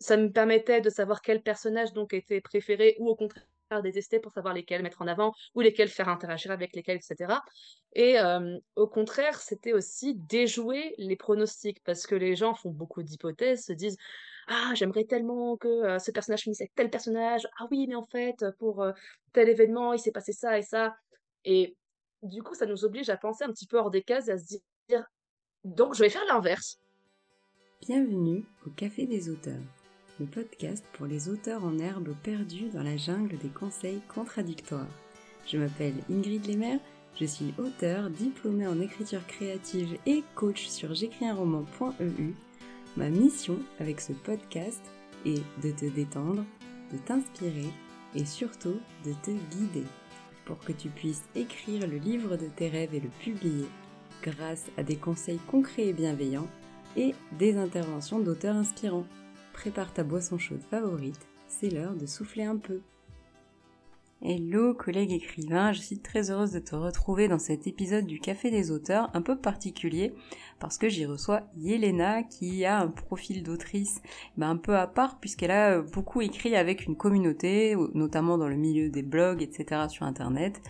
ça me permettait de savoir quel personnage donc était préféré ou au contraire détester pour savoir lesquels mettre en avant ou lesquels faire interagir avec lesquels, etc. Et au contraire, c'était aussi déjouer les pronostics parce que les gens font beaucoup d'hypothèses, se disent ah, j'aimerais tellement que ce personnage finisse avec tel personnage. Ah oui, mais en fait, pour tel événement, il s'est passé ça et ça. Et du coup, ça nous oblige à penser un petit peu hors des cases et à se dire donc je vais faire l'inverse. Bienvenue au Café des auteurs podcast pour les auteurs en herbe perdus dans la jungle des conseils contradictoires. Je m'appelle Ingrid Lemaire, je suis auteur, diplômée en écriture créative et coach sur j'écrisunroman.eu. Ma mission avec ce podcast est de te détendre, de t'inspirer et surtout de te guider pour que tu puisses écrire le livre de tes rêves et le publier grâce à des conseils concrets et bienveillants et des interventions d'auteurs inspirants prépare ta boisson chaude favorite, c'est l'heure de souffler un peu. Hello collègue écrivain, je suis très heureuse de te retrouver dans cet épisode du Café des auteurs un peu particulier parce que j'y reçois Yelena qui a un profil d'autrice ben, un peu à part puisqu'elle a beaucoup écrit avec une communauté, notamment dans le milieu des blogs, etc. sur internet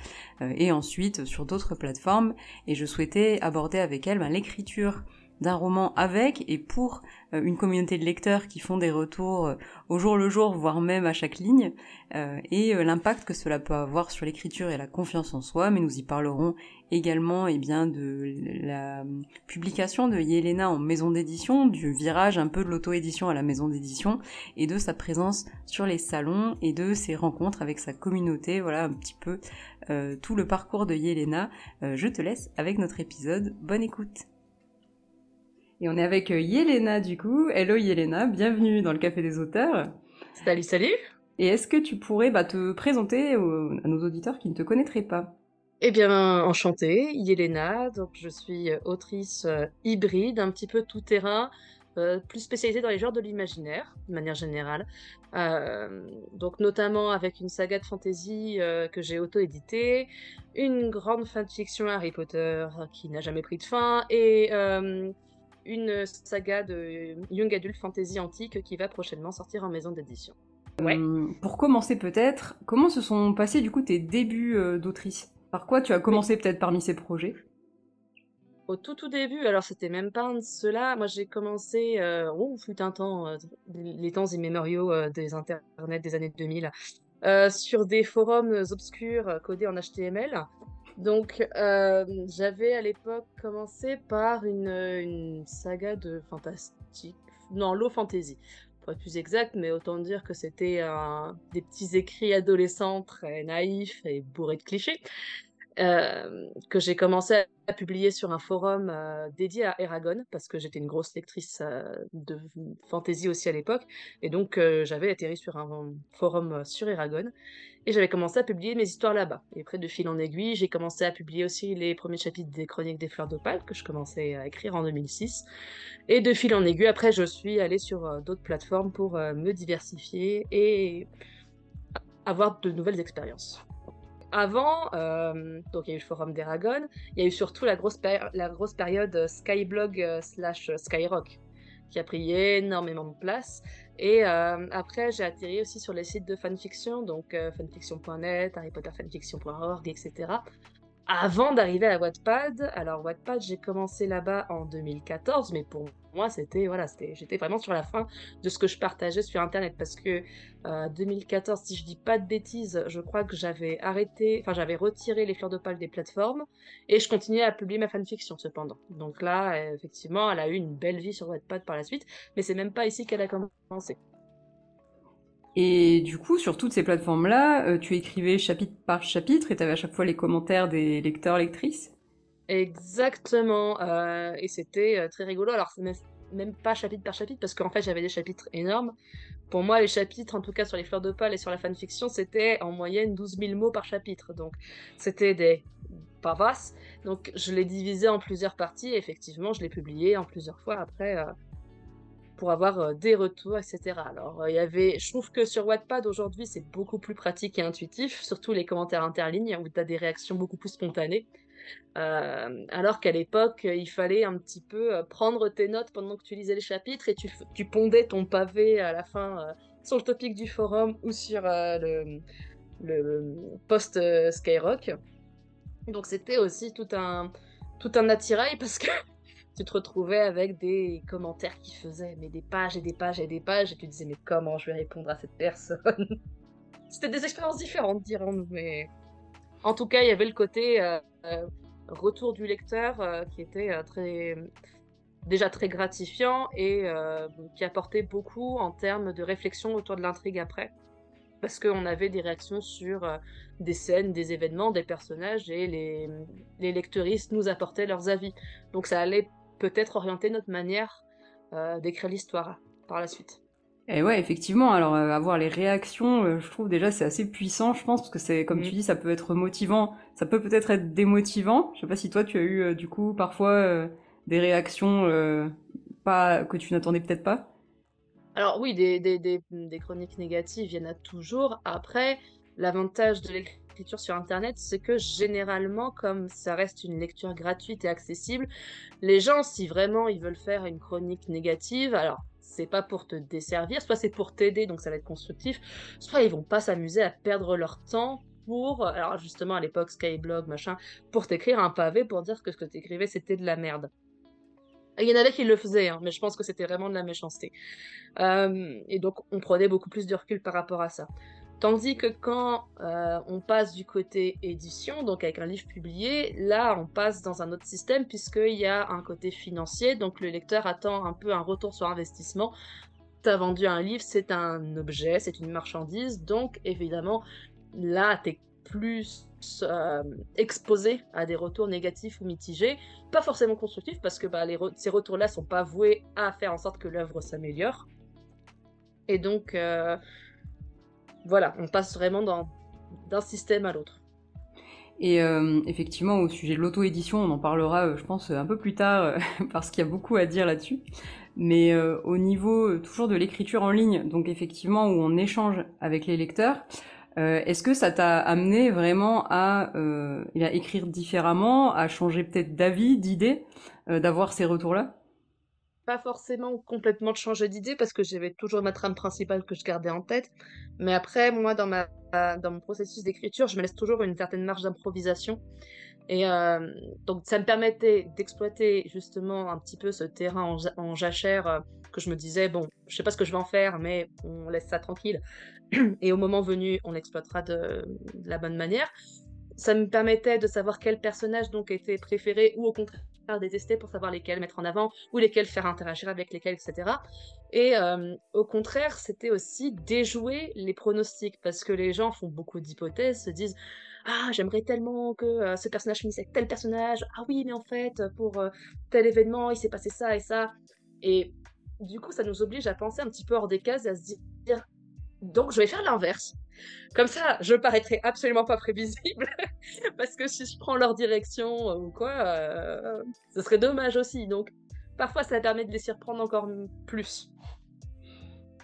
euh, et ensuite sur d'autres plateformes et je souhaitais aborder avec elle ben, l'écriture d'un roman avec et pour euh, une communauté de lecteurs qui font des retours euh, au jour le jour, voire même à chaque ligne, euh, et l'impact que cela peut avoir sur l'écriture et la confiance en soi, mais nous y parlerons également eh bien, de la publication de Yelena en maison d'édition, du virage un peu de l'auto-édition à la maison d'édition, et de sa présence sur les salons et de ses rencontres avec sa communauté, voilà un petit peu tout le parcours de Yelena. je te laisse avec notre épisode, bonne écoute et on est avec euh, Yelena du coup. Hello Yelena, bienvenue dans le Café des auteurs. Salut, salut. Et est-ce que tu pourrais bah, te présenter à nos auditeurs qui ne te connaîtraient pas? Eh bien, enchantée, Yelena. Donc, je suis euh, autrice euh, hybride, un petit peu tout terrain, plus spécialisée dans les genres de l'imaginaire, de manière générale. donc, notamment avec une saga de fantasy que j'ai auto-éditée, une grande fanfiction Harry Potter qui n'a jamais pris de fin, et une saga de Young Adult Fantasy antique qui va prochainement sortir en maison d'édition. Ouais. Hum, pour commencer peut-être, comment se sont passés du coup tes débuts euh, d'autrice? Par quoi tu as commencé peut-être parmi ces projets? Au tout tout début, alors c'était même pas un de ceux-là, moi j'ai commencé, euh, oh fut un temps, euh, les temps immémoriaux euh, des internets des années 2000, sur des forums obscurs codés en HTML. Donc, euh, j'avais à l'époque commencé par une, saga de fantastique, non, low fantasy, pour être plus exact, mais autant dire que c'était des petits écrits adolescents très naïfs et bourrés de clichés. Euh, que j'ai commencé à publier sur un forum euh, dédié à Eragon, parce que j'étais une grosse lectrice de fantasy aussi à l'époque, et donc j'avais atterri sur un forum sur Eragon, et j'avais commencé à publier mes histoires là-bas. Et après, de fil en aiguille, j'ai commencé à publier aussi les premiers chapitres des Chroniques des Fleurs d'Opale, que je commençais à écrire en 2006. Et de fil en aiguille, après, je suis allée sur euh, d'autres plateformes pour euh, me diversifier et avoir de nouvelles expériences. Avant, euh, donc il y a eu le forum d'Eragon, il y a eu surtout la grosse, période Skyblog slash Skyrock, qui a pris énormément de place. Et euh, après, j'ai atterri aussi sur les sites de fanfiction, donc euh, fanfiction.net, harrypotterfanfiction.org, etc. Avant d'arriver à Wattpad, alors Wattpad, j'ai commencé là-bas en 2014, mais pour moi, c'était voilà, c'était, j'étais vraiment sur la fin de ce que je partageais sur Internet, parce que euh, 2014, si je dis pas de bêtises, je crois que j'avais arrêté, enfin j'avais retiré les fleurs d'opale des plateformes, et je continuais à publier ma fanfiction cependant. Donc là, effectivement, elle a eu une belle vie sur Wattpad par la suite, mais c'est même pas ici qu'elle a commencé. Et du coup, sur toutes ces plateformes-là, euh, tu écrivais chapitre par chapitre et tu avais à chaque fois les commentaires des lecteurs, lectrices Exactement. Euh, et c'était euh, très rigolo. Alors, même pas chapitre par chapitre, parce qu'en fait, j'avais des chapitres énormes. Pour moi, les chapitres, en tout cas sur les fleurs d'opale et sur la fanfiction, c'était en moyenne 12 000 mots par chapitre. Donc, c'était des pavasses. Donc, je les divisais en plusieurs parties. Et effectivement, je les publiais en plusieurs fois après pour avoir euh, des retours, etc. Alors, euh, il y avait, je trouve que sur Wattpad aujourd'hui, c'est beaucoup plus pratique et intuitif, surtout les commentaires interlignes où tu as des réactions beaucoup plus spontanées. alors qu'à l'époque, il fallait un petit peu prendre tes notes pendant que tu lisais les chapitres et tu, tu pondais ton pavé à la fin sur le topic du forum ou sur le, le post Skyrock. Donc c'était aussi tout un, tout un attirail parce que tu te retrouvais avec des commentaires qui faisaient mais des pages et des pages et des pages et tu disais mais comment je vais répondre à cette personne? C'était des expériences différentes dirons-nous mais en tout cas il y avait le côté euh, euh, retour du lecteur euh, qui était très déjà très gratifiant et qui apportait beaucoup en termes de réflexion autour de l'intrigue après parce qu'on avait des réactions sur des scènes, des événements, des personnages, et les, les lecteuristes nous apportaient leurs avis. Donc ça allait peut-être orienter notre manière euh, d'écrire l'histoire par la suite. Et ouais, effectivement, alors euh, avoir les réactions, euh, je trouve déjà c'est assez puissant, je pense, parce que c'est, comme tu mm. dis, ça peut être motivant, ça peut peut-être être démotivant. Je sais pas si toi tu as eu du coup parfois des réactions pas que tu n'attendais peut-être pas? Alors oui, des, des, des, des chroniques négatives, il y en a toujours. Après, L'avantage de l'écriture sur Internet, c'est que généralement, comme ça reste une lecture gratuite et accessible, les gens, si vraiment ils veulent faire une chronique négative, alors c'est pas pour te desservir, soit c'est pour t'aider, donc ça va être constructif, soit ils vont pas s'amuser à perdre leur temps pour, alors justement à l'époque Skyblog, machin, pour t'écrire un pavé pour dire que ce que t'écrivais c'était de la merde. Il y en avait qui le faisaient, hein, mais je pense que c'était vraiment de la méchanceté. Euh, et donc on prenait beaucoup plus de recul par rapport à ça. Tandis que quand euh, on passe du côté édition, donc avec un livre publié, là on passe dans un autre système puisqu'il y a un côté financier, donc le lecteur attend un peu un retour sur investissement. T'as vendu un livre, c'est un objet, c'est une marchandise, donc évidemment là t'es plus euh, exposé à des retours négatifs ou mitigés, pas forcément constructifs parce que bah, ces retours-là sont pas voués à faire en sorte que l'œuvre s'améliore. Et donc euh, voilà, on passe vraiment d'un système à l'autre. Et euh, effectivement, au sujet de l'auto-édition, on en parlera, euh, je pense, un peu plus tard, euh, parce qu'il y a beaucoup à dire là-dessus. Mais au niveau toujours de l'écriture en ligne, donc effectivement où on échange avec les lecteurs, est-ce que ça t'a amené vraiment à, à, écrire différemment, à changer peut-être d'avis, d'idée, d'avoir ces retours-là? Pas forcément complètement de changer d'idée parce que j'avais toujours ma trame principale que je gardais en tête. Mais après, moi, dans, ma, dans mon processus d'écriture, je me laisse toujours une certaine marge d'improvisation. Et euh, donc, ça me permettait d'exploiter justement un petit peu ce terrain en, jachère euh, que je me disais, bon, je sais pas ce que je vais en faire, mais on laisse ça tranquille. Et au moment venu, on l'exploitera de, de la bonne manière. Ça me permettait de savoir quel personnage donc était préféré ou au contraire détester pour savoir lesquels mettre en avant ou lesquels faire interagir avec lesquels, etc. Et euh, au contraire, c'était aussi déjouer les pronostics parce que les gens font beaucoup d'hypothèses, se disent ah j'aimerais tellement que euh, ce personnage finisse avec tel personnage, ah oui mais en fait pour euh, tel événement il s'est passé ça et ça. Et du coup ça nous oblige à penser un petit peu hors des cases et à se dire donc je vais faire l'inverse. Comme ça, je paraîtrai absolument pas prévisible, parce que si je prends leur direction euh, ou quoi, euh, ce serait dommage aussi. Donc, parfois, ça permet de les surprendre encore plus.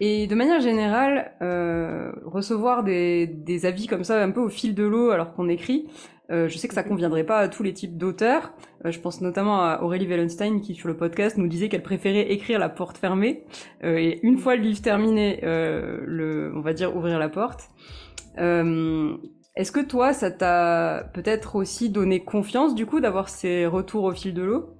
Et de manière générale, euh, recevoir des, des, avis comme ça, un peu au fil de l'eau, alors qu'on écrit, euh, je sais que ça conviendrait pas à tous les types d'auteurs. Euh, je pense notamment à Aurélie Wellenstein qui sur le podcast nous disait qu'elle préférait écrire la porte fermée euh, et une fois le livre terminé, le, on va dire ouvrir la porte. Est-ce que toi, ça t'a peut-être aussi donné confiance du coup d'avoir ces retours au fil de l'eau?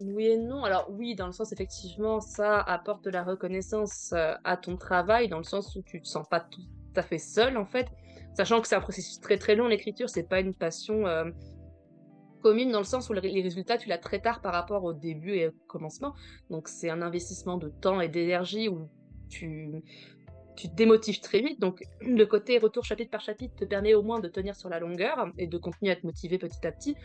Oui et non. Alors oui, dans le sens effectivement, ça apporte de la reconnaissance à ton travail, dans le sens où tu te sens pas tout à fait seul en fait, sachant que c'est un processus très très long l'écriture, c'est pas une passion euh, commune dans le sens où les résultats tu l'as très tard par rapport au début et au commencement, donc c'est un investissement de temps et d'énergie où tu tu te démotives très vite, donc le côté retour chapitre par chapitre te permet au moins de tenir sur la longueur et de continuer à te motiver petit à petit.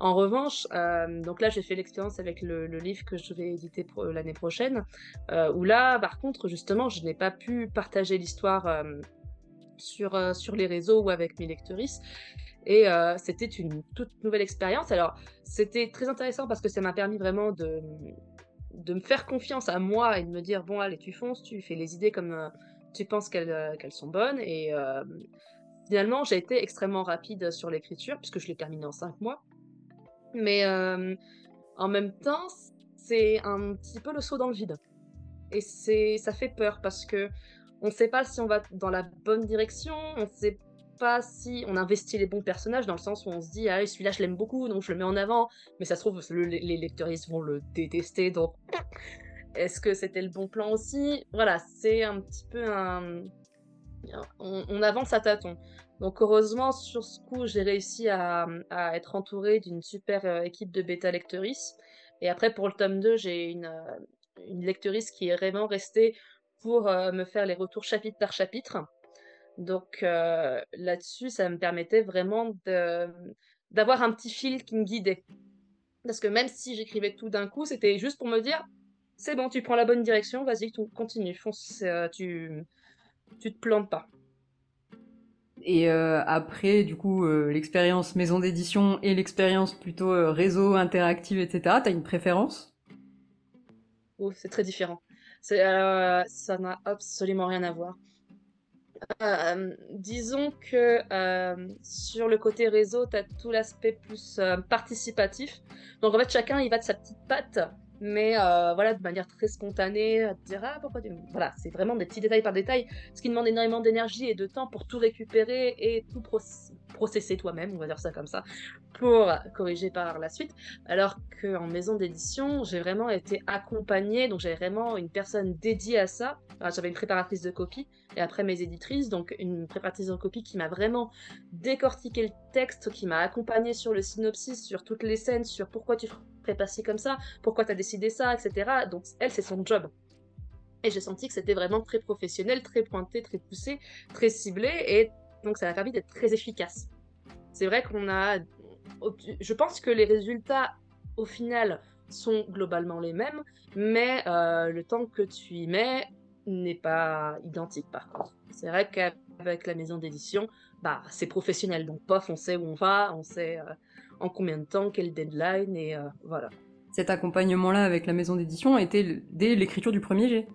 En revanche, euh, donc là j'ai fait l'expérience avec le, livre que je vais éditer l'année prochaine, euh, où là par contre justement je n'ai pas pu partager l'histoire euh, sur les réseaux ou avec mes lectrices. Et euh, c'était une toute nouvelle expérience. Alors, c'était très intéressant parce que ça m'a permis vraiment de, de me faire confiance à moi et de me dire bon, allez, tu fonces, tu fais les idées comme euh, tu penses qu'elles sont bonnes. Et finalement, j'ai été extrêmement rapide sur l'écriture, puisque je l'ai terminé en cinq mois. Mais en même temps, c'est un petit peu le saut dans le vide. Et ça fait peur parce que on ne sait pas si on va dans la bonne direction, on ne sait pas si on investit les bons personnages dans le sens où on se dit ah celui-là je l'aime beaucoup donc je le mets en avant, mais ça se trouve les lecteuristes vont le détester donc est-ce que c'était le bon plan aussi? Voilà, c'est un petit peu un on, avance à tâtons. Donc heureusement sur ce coup j'ai réussi à, être entouré d'une super euh, équipe de bêta lectrices et après pour le tome 2 j'ai une, euh, une lectrice qui est vraiment restée pour euh, me faire les retours chapitre par chapitre. Donc euh, là-dessus, ça me permettait vraiment d'avoir un petit fil qui me guidait. Parce que même si j'écrivais tout d'un coup, c'était juste pour me dire c'est bon, tu prends la bonne direction, vas-y, continue, fonce, euh, tu, tu te plantes pas. Et après, du coup, l'expérience maison d'édition et l'expérience plutôt réseau interactive, etc., t'as une préférence? Oh, c'est très différent. Euh, ça n'a absolument rien à voir. Euh, disons que euh, sur le côté réseau, tu as tout l'aspect plus participatif. Donc en fait, chacun il va de sa petite patte, mais voilà, de manière très spontanée, à ah pourquoi Voilà, c'est vraiment des petits détails par détail, ce qui demande énormément d'énergie et de temps pour tout récupérer et tout processer toi-même, on va dire ça comme ça, pour corriger par la suite. Alors qu'en maison d'édition, j'ai vraiment été accompagnée, donc j'avais vraiment une personne dédiée à ça. J'avais une préparatrice de copie et après mes éditrices, donc une préparatrice de copie qui m'a vraiment décortiqué le texte, qui m'a accompagnée sur le synopsis, sur toutes les scènes, sur pourquoi tu fais pas ci comme ça, pourquoi tu as décidé ça, etc. Donc elle, c'est son job. Et j'ai senti que c'était vraiment très professionnel, très pointé, très poussé, très ciblé, et donc ça m'a permis d'être très efficace. C'est vrai qu'on a je pense que les résultats, au final, sont globalement les mêmes, mais euh, le temps que tu y mets n'est pas identique par contre. C'est vrai qu'avec la maison d'édition, bah, c'est professionnel, donc pof, on sait où on va, on sait euh, en combien de temps, quel deadline, et euh, voilà. Cet accompagnement-là avec la maison d'édition était dès l'écriture du premier jet?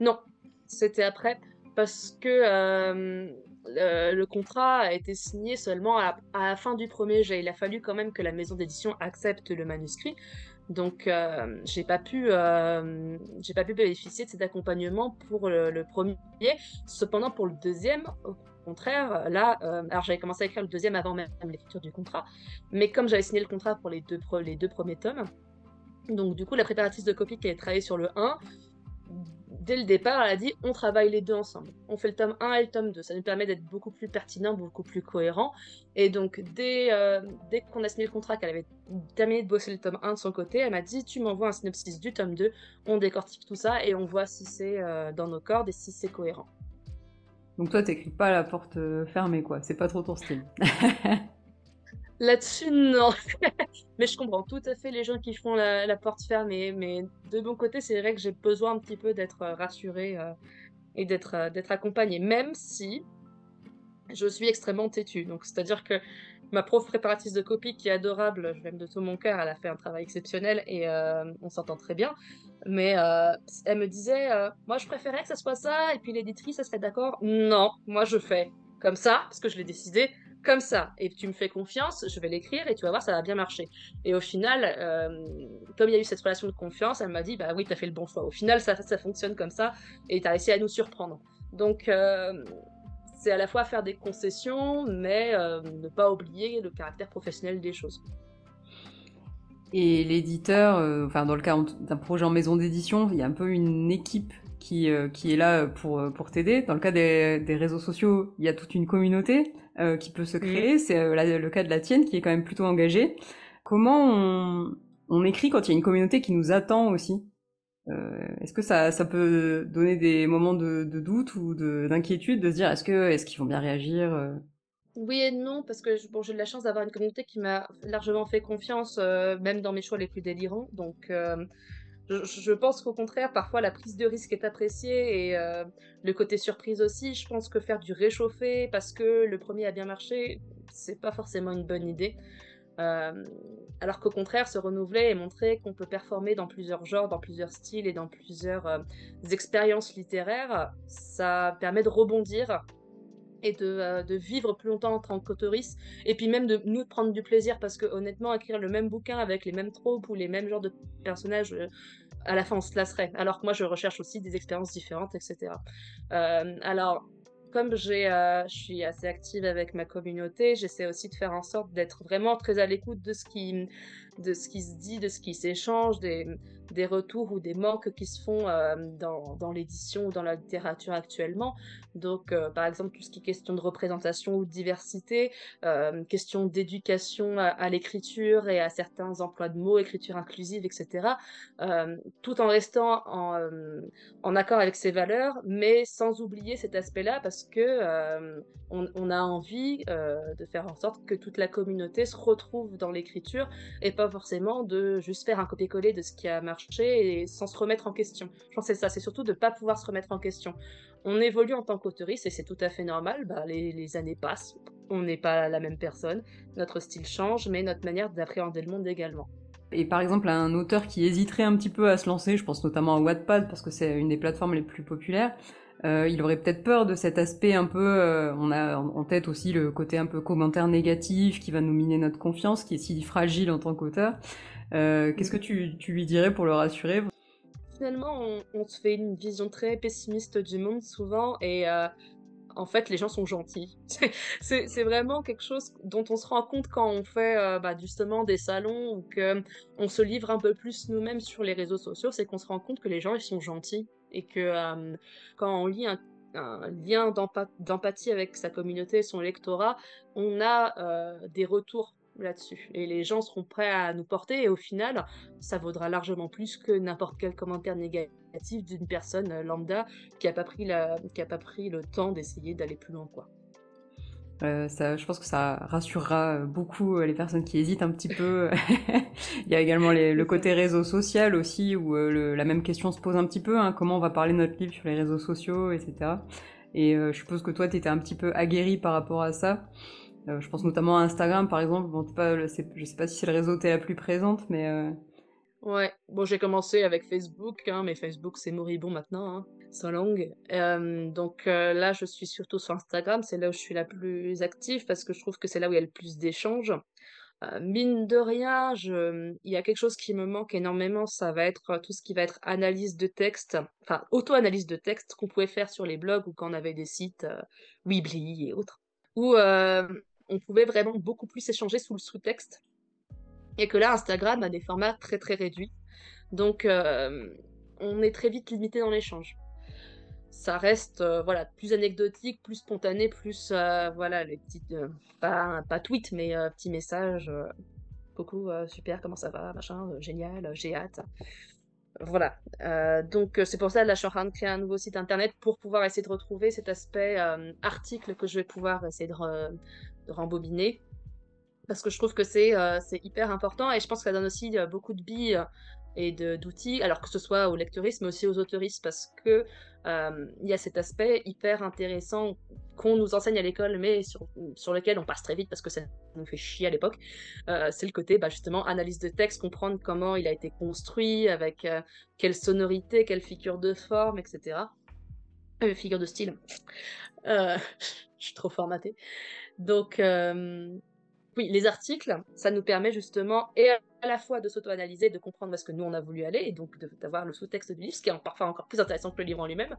Non, c'était après, parce que le contrat a été signé seulement à, la fin du premier jet. Il a fallu quand même que la maison d'édition accepte le manuscrit. Donc, euh, j'ai pas pu, euh, j'ai pas pu bénéficier de cet accompagnement pour le, premier. Cependant, pour le deuxième, au contraire, là, euh, alors j'avais commencé à écrire le deuxième avant même l'écriture du contrat, mais comme j'avais signé le contrat pour les deux, les deux premiers tomes, donc du coup, la préparatrice de copie qui avait travaillé sur le 1 dès le départ, elle a dit on travaille les deux ensemble. On fait le tome 1 et le tome 2. Ça nous permet d'être beaucoup plus pertinent, beaucoup plus cohérent. Et donc, dès, euh, dès qu'on a signé le contrat, qu'elle avait terminé de bosser le tome 1 de son côté, elle m'a dit tu m'envoies un synopsis du tome 2, on décortique tout ça et on voit si c'est euh, dans nos cordes et si c'est cohérent. Donc toi, t'écris pas à la porte euh, fermée, quoi. C'est pas trop ton style. Là-dessus, non. mais je comprends tout à fait les gens qui font la, porte fermée. Mais de mon côté, c'est vrai que j'ai besoin un petit peu d'être euh, rassurée euh, et d'être euh, d'être accompagnée, même si je suis extrêmement têtue. Donc, c'est-à-dire que ma prof préparatrice de copie, qui est adorable, je l'aime de tout mon cœur, elle a fait un travail exceptionnel et on s'entend très bien. Mais elle me disait, moi je préférais que ça soit ça, et puis l'éditrice, elle serait d'accord. Non, moi je fais comme ça, parce que je l'ai décidé, comme ça, et tu me fais confiance, je vais l'écrire et tu vas voir, ça va bien marcher. Et au final, euh, comme il y a eu cette relation de confiance, elle m'a dit, bah oui, tu as fait le bon choix. Au final, ça, fonctionne comme ça, et tu as réussi à nous surprendre. Donc, euh, c'est à la fois faire des concessions, mais euh, ne pas oublier le caractère professionnel des choses. Et l'éditeur, enfin dans le cas d'un projet en maison d'édition, il y a un peu une équipe qui, qui est là pour, pour t'aider. Dans le cas des, des réseaux sociaux, il y a toute une communauté. Euh, qui peut se créer. C'est euh, le cas de la tienne qui est quand même plutôt engagée. Comment on, on écrit quand il y a une communauté qui nous attend aussi? Euh, Est-ce que ça, ça peut donner des moments de, de doute ou d'inquiétude de, se dire est-ce que est-ce qu'ils vont bien réagir euh? Oui et non, parce que bon, j'ai de la chance d'avoir une communauté qui m'a largement fait confiance, même dans mes choix les plus délirants. Donc, je, pense qu'au contraire, parfois la prise de risque est appréciée et euh, le côté surprise aussi. Je pense que faire du réchauffé parce que le premier a bien marché, c'est pas forcément une bonne idée. Euh, alors qu'au contraire, se renouveler et montrer qu'on peut performer dans plusieurs genres, dans plusieurs styles et dans plusieurs euh, expériences littéraires, ça permet de rebondir et de, de, vivre plus longtemps en tant qu'autoriste et puis même de nous prendre du plaisir parce que honnêtement écrire le même bouquin avec les mêmes tropes ou les mêmes genres de personnages à la fin on se lasserait. Alors que moi je recherche aussi des expériences différentes etc alors comme euh, je suis assez active avec ma communauté, j'essaie aussi de faire en sorte d'être vraiment très à l'écoute de ce qui, de ce qui se dit, de ce qui s'échange, des, des retours ou des manques qui se font euh, dans, dans l'édition ou dans la littérature actuellement. Donc, euh, par exemple, tout ce qui est question de représentation ou de diversité, euh, question d'éducation à, l'écriture et à certains emplois de mots, écriture inclusive, etc. tout en restant en, en, accord avec ses valeurs, mais sans oublier cet aspect-là parce que on, a envie de faire en sorte que toute la communauté se retrouve dans l'écriture et pas forcément de juste faire un copier-coller de ce qui a marché et sans se remettre en question. Je pense que c'est ça, c'est surtout de ne pas pouvoir se remettre en question. On évolue en tant qu'autoriste et c'est tout à fait normal, bah, les, années passent, on n'est pas la même personne, notre style change, mais notre manière d'appréhender le monde également. Et par exemple, un auteur qui hésiterait un petit peu à se lancer, je pense notamment à Wattpad parce que c'est une des plateformes les plus populaires, euh, il aurait peut-être peur de cet aspect un peu. Euh, on a en tête aussi le côté un peu commentaire négatif qui va nous miner notre confiance, qui est si fragile en tant qu'auteur. Euh, qu'est-ce que tu, lui dirais pour le rassurer Finalement, on, se fait une vision très pessimiste du monde souvent et en fait, les gens sont gentils. c'est vraiment quelque chose dont on se rend compte quand on fait bah, justement des salons ou qu'on se livre un peu plus nous-mêmes sur les réseaux sociaux, c'est qu'on se rend compte que les gens, ils sont gentils et que euh, quand on lit un, lien d'empathie avec sa communauté son lectorat, on a euh, des retours là-dessus. Et les gens seront prêts à nous porter et au final, ça vaudra largement plus que n'importe quel commentaire négatif d'une personne lambda qui n'a pas, pris pas pris le temps d'essayer d'aller plus loin. quoi. Euh, ça, je pense que ça rassurera beaucoup euh, les personnes qui hésitent un petit peu. Il y a également le côté réseau social aussi, où euh, la même question se pose un petit peu, hein, comment on va parler notre livre sur les réseaux sociaux, etc. Et je suppose que toi, tu étais un petit peu aguerri par rapport à ça. je pense notamment à Instagram, par exemple. Bon, pas, je sais pas si c'est le réseau t'es la plus présente, mais... Ouais, bon, j'ai commencé avec Facebook, hein, mais Facebook, c'est moribond maintenant. Hein sans langue. Euh, donc euh, là, je suis surtout sur Instagram, c'est là où je suis la plus active parce que je trouve que c'est là où il y a le plus d'échanges. Euh, mine de rien, il y a quelque chose qui me manque énormément, ça va être tout ce qui va être analyse de texte, enfin auto-analyse de texte qu'on pouvait faire sur les blogs ou quand on avait des sites Weebly et autres, où on pouvait vraiment beaucoup plus échanger sous le sous-texte. Et que là, Instagram a des formats très très réduits. Donc, on est très vite limité dans l'échange ça reste euh, voilà plus anecdotique, plus spontané, plus euh, voilà les petites euh, pas pas tweet mais petits messages coucou super comment ça va machin génial j'ai hâte. Voilà. Donc c'est pour ça là je suis en train de créer un nouveau site internet pour pouvoir essayer de retrouver cet aspect article que je vais pouvoir essayer de, de rembobiner. Parce que je trouve que c'est hyper important et je pense que ça donne aussi beaucoup de billes et d'outils, alors que ce soit aux lecteuristes, mais aussi aux auteuristes, parce que euh, il y a cet aspect hyper intéressant qu'on nous enseigne à l'école, mais sur, sur, lequel on passe très vite parce que ça nous fait chier à l'époque. Euh, c'est le côté, bah, justement, analyse de texte, comprendre comment il a été construit, avec euh, quelle sonorité, quelle figure de forme, etc. figure de style. je suis trop formatée. Donc, oui, les articles, ça nous permet justement et à la fois de s'auto-analyser, de comprendre où est-ce que nous on a voulu aller, et donc d'avoir le sous-texte du livre, ce qui est parfois encore plus intéressant que le livre en lui-même,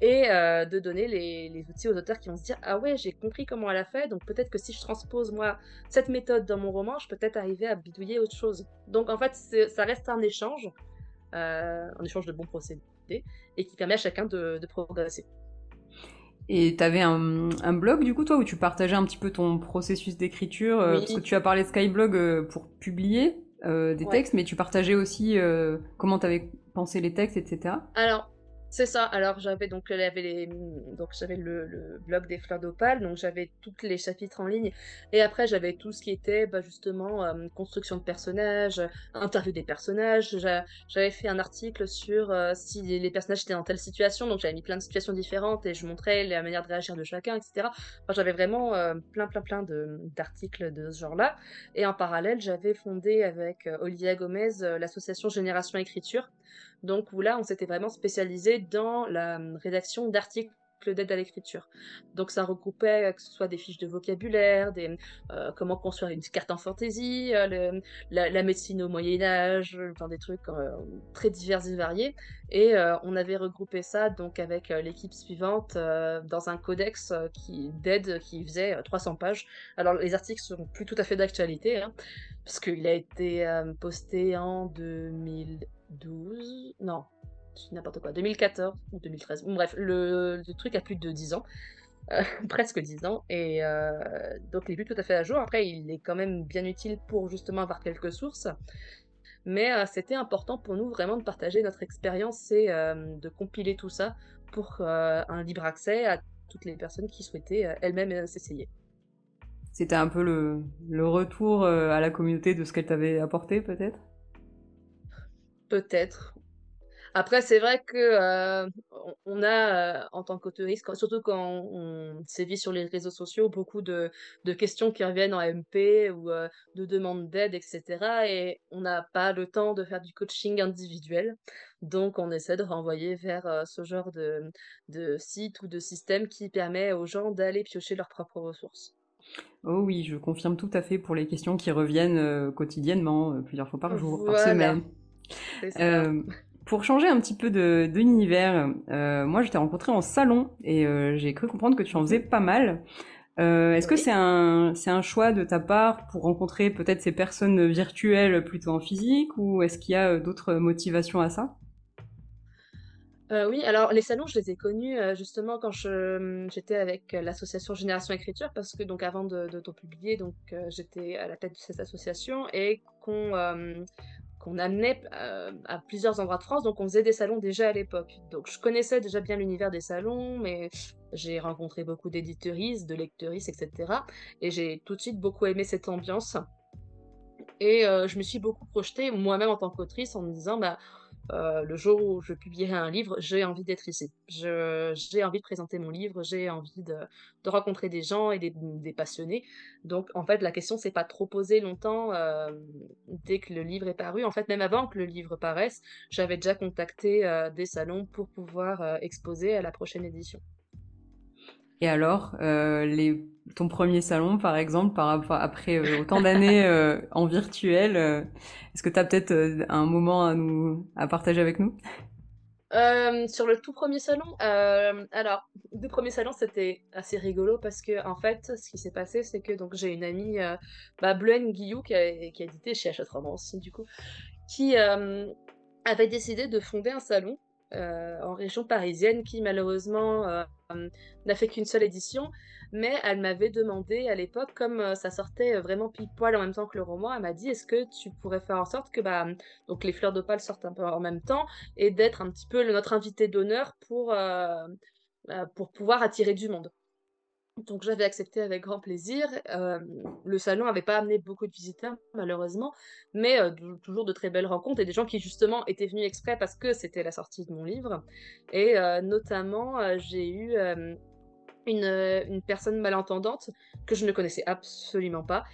et euh, de donner les, outils aux auteurs qui vont se dire ah ouais j'ai compris comment elle a fait, donc peut-être que si je transpose moi cette méthode dans mon roman, je peux peut-être arriver à bidouiller autre chose. Donc en fait ça reste un échange, euh, un échange de bons procédés, et qui permet à chacun de progresser. Et tu avais un, un, blog du coup toi où tu partageais un petit peu ton processus d'écriture euh, parce que tu as parlé de Skyblog euh, pour publier euh, des textes mais tu partageais aussi comment tu avais pensé les textes etc. Alors c'est ça. Alors j'avais donc donc j'avais le, blog des fleurs d'opale, donc j'avais tous les chapitres en ligne et après j'avais tout ce qui était bah, justement euh, construction de personnages, interview des personnages. J'avais fait un article sur euh, si les personnages étaient dans telle situation, donc j'avais mis plein de situations différentes et je montrais la manière de réagir de chacun, etc. Enfin, j'avais vraiment euh, plein plein plein d'articles de, ce genre-là. Et en parallèle, j'avais fondé avec Olivia Gomez l'association Génération Écriture donc là, on s'était vraiment spécialisé dans la hum, rédaction d'articles articles d'aide à l'écriture. Donc ça regroupait que ce soit des fiches de vocabulaire, des comment construire une carte en fantaisie, la, médecine au Moyen Âge, enfin des trucs très divers et variés. Et on avait regroupé ça donc avec l'équipe suivante dans un codex d'aide qui faisait 300 pages. Alors les articles sont plus tout à fait d'actualité, hein, parce qu'il a été posté en 2012, non, n'importe quoi, 2014 ou 2013. bref, le, truc a plus de 10 ans. Euh, presque 10 ans, et euh, donc il est plus tout à fait à jour. Après, il est quand même bien utile pour justement avoir quelques sources, mais euh, c'était important pour nous vraiment de partager notre expérience et de compiler tout ça pour un libre accès à toutes les personnes qui souhaitaient elles-mêmes s'essayer. C'était un peu le retour à la communauté de ce qu'elle t'avait apporté, peut-être? Peut-être. Après, c'est vrai que euh, on a, euh, en tant qu'autoriste, surtout quand on sévit sur les réseaux sociaux, beaucoup de, questions qui reviennent en MP ou euh, de demandes d'aide, etc. Et on n'a pas le temps de faire du coaching individuel. Donc, on essaie de renvoyer vers ce genre de, de site ou de système qui permet aux gens d'aller piocher leurs propres ressources. Oh oui, je confirme tout à fait pour les questions qui reviennent quotidiennement, plusieurs fois par jour, par semaine. Pour changer un petit peu de, l'univers, euh, moi je t'ai rencontré en salon et euh, j'ai cru comprendre que tu en faisais pas mal. Euh, est-ce que c'est un, c'est un choix de ta part pour rencontrer peut-être ces personnes virtuelles plutôt en physique ou est-ce qu'il y a d'autres motivations à ça? Oui, alors les salons, je les ai connus justement quand j'étais avec l'association Génération Écriture, parce que donc avant de, de, publier, donc j'étais à la tête de cette association et qu'on qu'on amenait euh, à plusieurs endroits de France, donc on faisait des salons déjà à l'époque. Donc je connaissais déjà bien l'univers des salons, mais j'ai rencontré beaucoup d'éditeuristes, de lecteuristes, etc. Et j'ai tout de suite beaucoup aimé cette ambiance. Et euh, je me suis beaucoup projetée moi-même en tant qu'autrice en me disant, bah, euh, le jour où je publierai un livre, j'ai envie d'être ici. J'ai envie de présenter mon livre, j'ai envie de, rencontrer des gens et des, passionnés. Donc, en fait, la question s'est pas trop posée longtemps euh, dès que le livre est paru. En fait, même avant que le livre paraisse, j'avais déjà contacté euh, des salons pour pouvoir exposer à la prochaine édition. Et alors, les ton premier salon, par exemple, par, après euh, autant d'années euh, en virtuel, euh, est-ce que tu as peut-être un moment à nous à partager avec nous? Sur le tout premier salon, alors le premier salon c'était assez rigolo parce que en fait ce qui s'est passé c'est que donc j'ai une amie bah, Guillou qui a, qui a édité chez Hachette aussi du coup qui avait décidé de fonder un salon en région parisienne qui malheureusement n'a fait qu'une seule édition mais elle m'avait demandé à l'époque, comme euh, ça sortait euh, vraiment pile poil en même temps que le roman, elle m'a dit est-ce que tu pourrais faire en sorte que bah, donc les fleurs d'opale sortent un peu en même temps et d'être un petit peu notre invité d'honneur pour, euh, pour pouvoir attirer du monde. Donc j'avais accepté avec grand plaisir. le salon n'avait pas amené beaucoup de visiteurs malheureusement, mais toujours de très belles rencontres et des gens qui justement étaient venus exprès parce que c'était la sortie de mon livre. Et notamment j'ai eu une, personne malentendante que je ne connaissais absolument pas,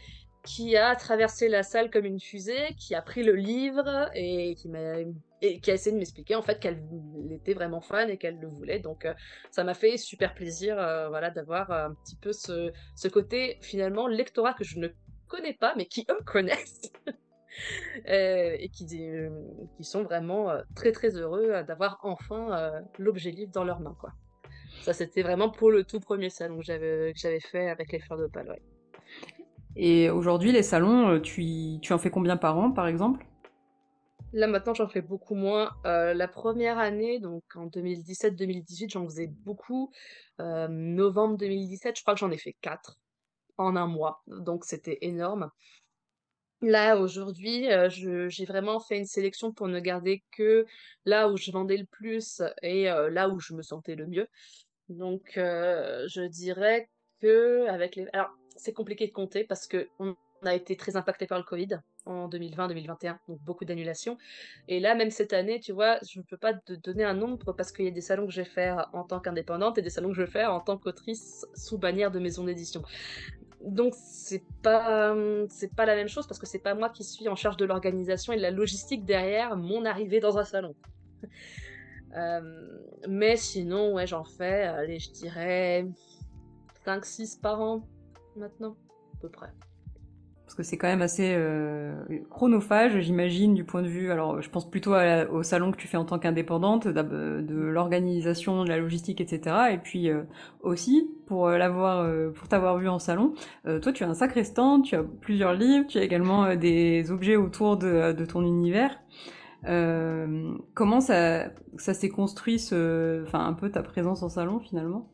qui a traversé la salle comme une fusée, qui a pris le livre et qui m'a et qui a essayé de m'expliquer en fait qu'elle était vraiment fan et qu'elle le voulait. Donc euh, ça m'a fait super plaisir euh, voilà d'avoir un petit peu ce, côté finalement lectorat que je ne connais pas mais qui eux connaissent. et qui, sont vraiment très très heureux d'avoir enfin l'objet livre dans leurs mains quoi. Ça, c'était vraiment pour le tout premier salon que j'avais, fait avec les fleurs de ouais. Et aujourd'hui, les salons, euh, tu, tu en fais combien par an, par exemple? Là, maintenant, j'en fais beaucoup moins. Euh, la première année, donc en 2017-2018, j'en faisais beaucoup. Euh, novembre 2017, je crois que j'en ai fait 4 en un mois. Donc, c'était énorme. Là, aujourd'hui, j'ai vraiment fait une sélection pour ne garder que là où je vendais le plus et là où je me sentais le mieux. Donc, euh, je dirais que avec les. Alors, c'est compliqué de compter parce que on a été très impacté par le Covid en 2020-2021, donc beaucoup d'annulations. Et là, même cette année, tu vois, je ne peux pas te donner un nombre parce qu'il y a des salons que je vais faire en tant qu'indépendante et des salons que je vais faire en tant qu'autrice sous bannière de maison d'édition. Donc c'est pas c'est pas la même chose parce que c'est pas moi qui suis en charge de l'organisation et de la logistique derrière mon arrivée dans un salon. mais sinon, ouais, j'en fais, allez, je dirais 5-6 par an maintenant, à peu près parce que c'est quand même assez euh, chronophage, j'imagine, du point de vue. Alors, je pense plutôt au salon que tu fais en tant qu'indépendante, de l'organisation, de la logistique, etc. Et puis euh, aussi pour euh, l'avoir, pour t'avoir vu en salon, toi, tu as un sacré stand, tu as plusieurs livres, tu as également des objets autour de, de ton univers. comment ça, ça s'est construit, ce, enfin, un peu ta présence en salon finalement?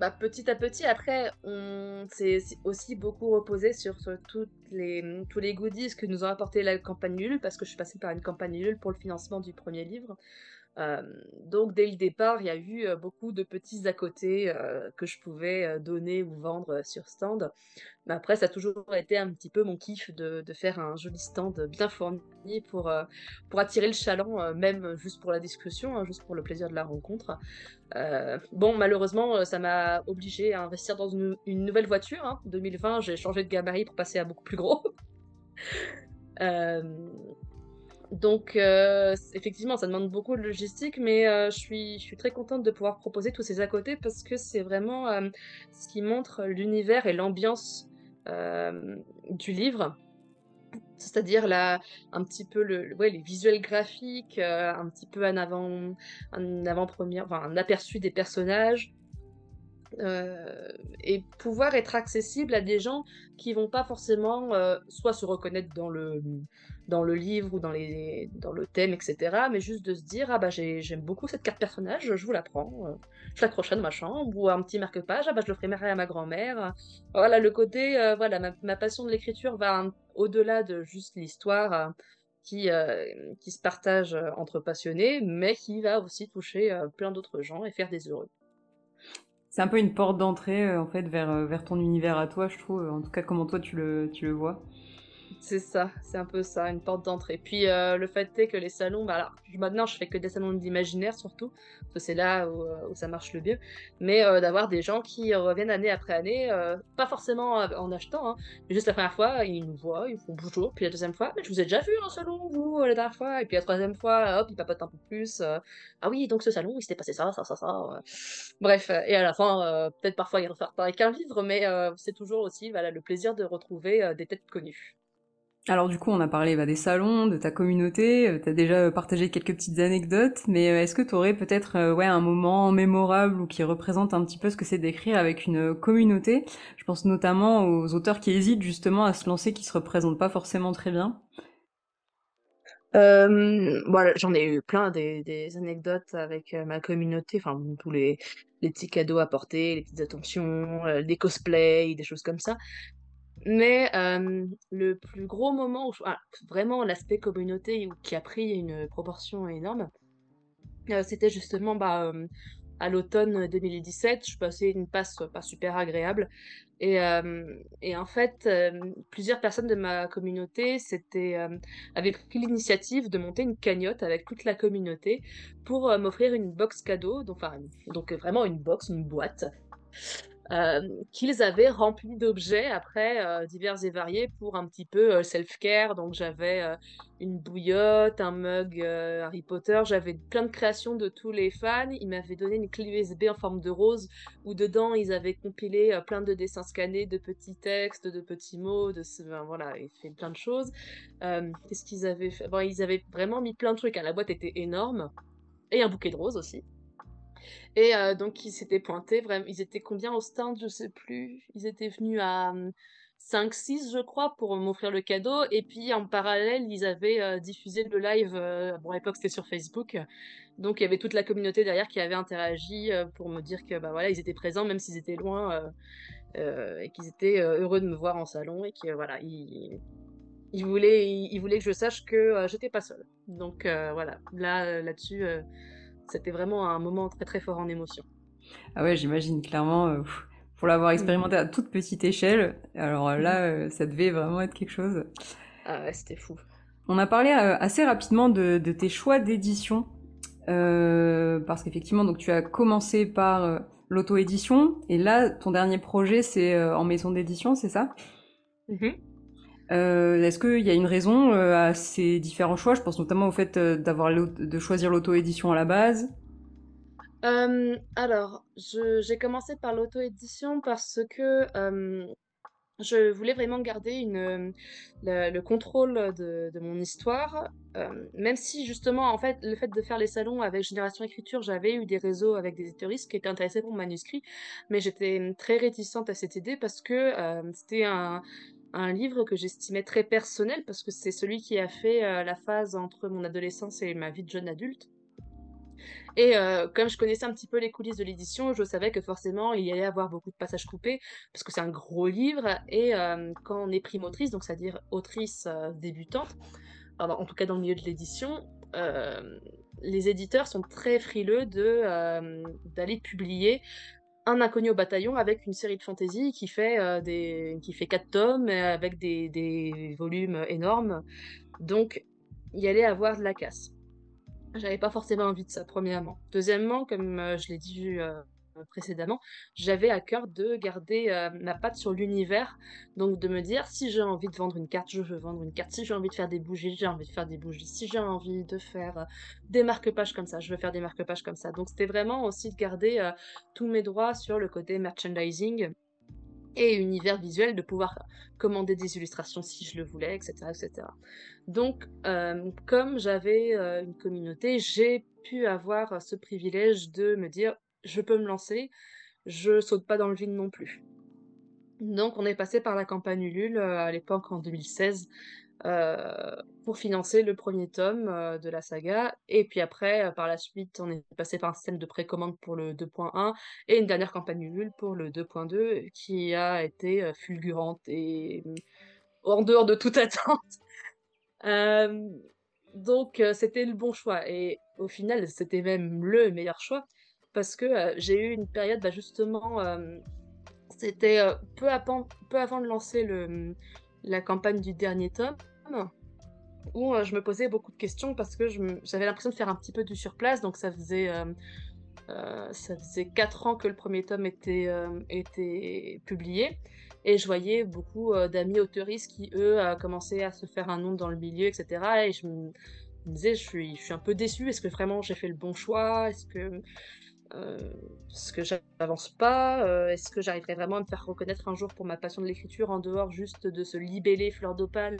Bah, petit à petit, après, on s'est aussi beaucoup reposé sur, tous les goodies que nous a apporté la campagne Ulule, parce que je suis passée par une campagne Ulule pour le financement du premier livre. Donc dès le départ, il y a eu beaucoup de petits à côté que je pouvais donner ou vendre sur stand. Mais après, ça a toujours été un petit peu mon kiff de, faire un joli stand bien fourni pour, pour attirer le chaland, même juste pour la discussion, hein, juste pour le plaisir de la rencontre. bon, malheureusement, ça m'a obligé à investir dans une, nouvelle voiture. Hein. 2020, j'ai changé de gabarit pour passer à beaucoup plus gros. Donc, euh, effectivement, ça demande beaucoup de logistique, mais euh, je, suis, je suis très contente de pouvoir proposer tous ces à côté parce que c'est vraiment euh, ce qui montre l'univers et l'ambiance du livre. C'est-à-dire là, un petit peu le, ouais, les visuels graphiques, un petit peu un avant, un avant-première, enfin, un aperçu des personnages, et pouvoir être accessible à des gens qui vont pas forcément soit se reconnaître dans le dans le livre ou dans, les, dans le thème, etc. Mais juste de se dire, ah bah j'aime beaucoup cette carte personnage, je vous la prends, euh, je l'accrocherai dans ma chambre, ou un petit marque-page, ah bah je le ferai à ma grand-mère. Voilà, le côté, euh, voilà, ma, passion de l'écriture va au-delà de juste l'histoire euh, qui, qui se partage entre passionnés, mais qui va aussi toucher plein d'autres gens et faire des heureux. C'est un peu une porte d'entrée en fait vers, vers ton univers à toi, je trouve. En tout cas, comment toi tu le, tu le vois. C'est ça, c'est un peu ça, une porte d'entrée. Puis euh, le fait est que les salons, bah maintenant je fais que des salons d'imaginaire surtout, parce que c'est là où, euh, ça marche le mieux, mais euh, d'avoir des gens qui reviennent année après année, pas forcément en achetant, hein, mais juste la première fois, ils nous voient, ils font bonjour, puis la deuxième fois, mais je vous ai déjà vu en salon, vous, la dernière fois, et puis la troisième fois, hop, ils papotent un peu plus, ah oui, donc ce salon, il s'était passé ça, ça, ça, ça. Bref, et à la fin, peut-être parfois ils repartent avec un livre, mais c'est toujours aussi voilà, le plaisir de retrouver des têtes connues. Alors du coup, on a parlé bah, des salons, de ta communauté, euh, tu as déjà euh, partagé quelques petites anecdotes, mais euh, est-ce que tu aurais peut-être ouais, un moment mémorable ou qui représente un petit peu ce que c'est d'écrire avec une communauté? Je pense notamment aux auteurs qui hésitent justement à se lancer, qui se représentent pas forcément très bien. voilà, j'en ai eu plein des, anecdotes avec ma communauté, enfin tous les, les petits cadeaux apportés, les petites attentions, des cosplays, des choses comme ça. Mais le plus gros moment ah, vraiment l'aspect communauté qui a pris une proportion énorme, c'était justement bah, à l'automne 2017. Je passais une passe pas super agréable. Et, en fait, plusieurs personnes de ma communauté avaient pris l'initiative de monter une cagnotte avec toute la communauté pour m'offrir une box cadeau, donc vraiment une box, une boîte, euh, qu'ils avaient rempli d'objets après euh, divers et variés pour un petit peu euh, self-care. Donc j'avais une bouillotte, un mug Harry Potter, j'avais plein de créations de tous les fans. Ils m'avaient donné une clé USB en forme de rose où dedans ils avaient compilé plein de dessins scannés, de petits textes, de petits mots, de voilà, ils fait plein de choses. Qu'est-ce qu'ils avaient fait? Ils avaient vraiment mis plein de trucs. Hein. La boîte était énorme et un bouquet de roses aussi. Et euh, donc, ils s'étaient pointés, vraiment. Ils étaient combien au stand Je sais plus. Ils étaient venus à 5-6, hum, je crois, pour m'offrir le cadeau. Et puis, en parallèle, ils avaient euh, diffusé le live. Euh, bon, à l'époque, c'était sur Facebook. Donc, il y avait toute la communauté derrière qui avait interagi pour me dire que, bah voilà, ils étaient présents, même s'ils étaient loin. et qu'ils étaient heureux de me voir en salon. Et que, voilà, ils. Ils voulaient, ils, voulaient que je sache que j'étais pas seule. Donc voilà, là là-dessus, c'était vraiment un moment très très fort en émotion. Ah ouais, j'imagine clairement, euh, pour l'avoir expérimenté à toute petite échelle, alors euh, là, euh, ça devait vraiment être quelque chose. Ah ouais, c'était fou. On a parlé assez rapidement de, tes choix d'édition, parce qu'effectivement, donc tu as commencé par l'auto-édition, et là, ton dernier projet, c'est en maison d'édition, c'est ça? Mm-hmm. Euh, Est-ce qu'il y a une raison euh, à ces différents choix? Je pense notamment au fait euh, d'avoir de choisir l'auto-édition à la base. Alors, j'ai commencé par l'auto-édition parce que je voulais vraiment garder le, contrôle de, de, mon histoire, même si justement, en fait, le fait de faire les salons avec Génération Écriture, j'avais eu des réseaux avec des éditoristes qui étaient intéressés pour mon manuscrit, mais j'étais très réticente à cette idée parce que c'était un, un livre que j'estimais très personnel parce que c'est celui qui a fait la phase entre mon adolescence et ma vie de jeune adulte. Et euh, comme je connaissais un petit peu les coulisses de l'édition, je savais que forcément il y allait avoir beaucoup de passages coupés, parce que c'est un gros livre, et euh, quand on est primotrice, donc c'est-à-dire autrice euh, débutante, en tout cas dans le milieu de l'édition, les éditeurs sont très frileux d'aller publier un inconnu au bataillon avec une série de fantasy qui fait des qui fait quatre tomes avec des, volumes énormes. Donc il y allait avoir de la casse. J'avais pas forcément envie de ça, premièrement. Deuxièmement, comme euh, je l'ai dit euh, précédemment, j'avais à cœur de garder euh, ma patte sur l'univers. Donc de me dire, si j'ai envie de vendre une carte, je veux vendre une carte. Si j'ai envie de faire des bougies, j'ai envie de faire des bougies. Si j'ai envie de faire des marque-pages comme ça, je veux faire des marque-pages comme ça. Donc c'était vraiment aussi de garder tous mes droits sur le côté merchandising et univers visuel, de pouvoir commander des illustrations si je le voulais, etc. etc. Donc, euh, comme j'avais euh, une communauté, j'ai pu avoir ce privilège de me dire, je peux me lancer, je saute pas dans le vide non plus. Donc, on est passé par la campagne Ulule euh, à l'époque en 2016 euh, pour financer le premier tome euh, de la saga. Et puis après, par la suite, on est passé par un système de précommande pour le 2.1 et une dernière campagne Ulule pour le 2.2 qui a été fulgurante et en dehors de toute attente. donc c'était le bon choix. Et au final, c'était même le meilleur choix parce que j'ai eu une période bah, justement... c'était peu, peu avant de lancer la campagne du dernier tome où euh, je me posais beaucoup de questions parce que j'avais l'impression de faire un petit peu du surplace. Donc ça faisait, euh, euh, ça faisait 4 ans que le premier tome était, était publié. Et je voyais beaucoup d'amis auteuristes qui, eux, commençaient à se faire un nom dans le milieu, etc. Et je me, disais, je suis, je suis un peu déçue. Est-ce que vraiment j'ai fait le bon choix? Est-ce que euh, est-ce que j'avance pas euh, Est-ce que j'arriverai vraiment à me faire reconnaître un jour pour ma passion de l'écriture en dehors juste de ce libellé fleur d'opale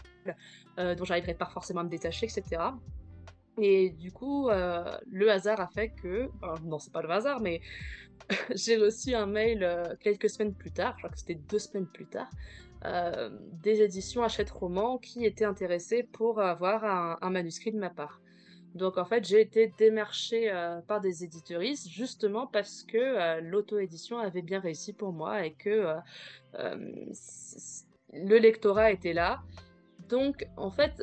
euh, dont j'arriverai pas forcément à me détacher, etc. Et du coup, le hasard a fait que, non, c'est pas le hasard, mais j'ai reçu un mail quelques semaines plus tard, je crois que c'était deux semaines plus tard, des éditions Hachette Roman qui étaient intéressées pour avoir un manuscrit de ma part. Donc en fait, j'ai été démarchée euh, par des éditeuristes justement parce que euh, l'auto-édition avait bien réussi pour moi et que euh, le lectorat était là. Donc en fait,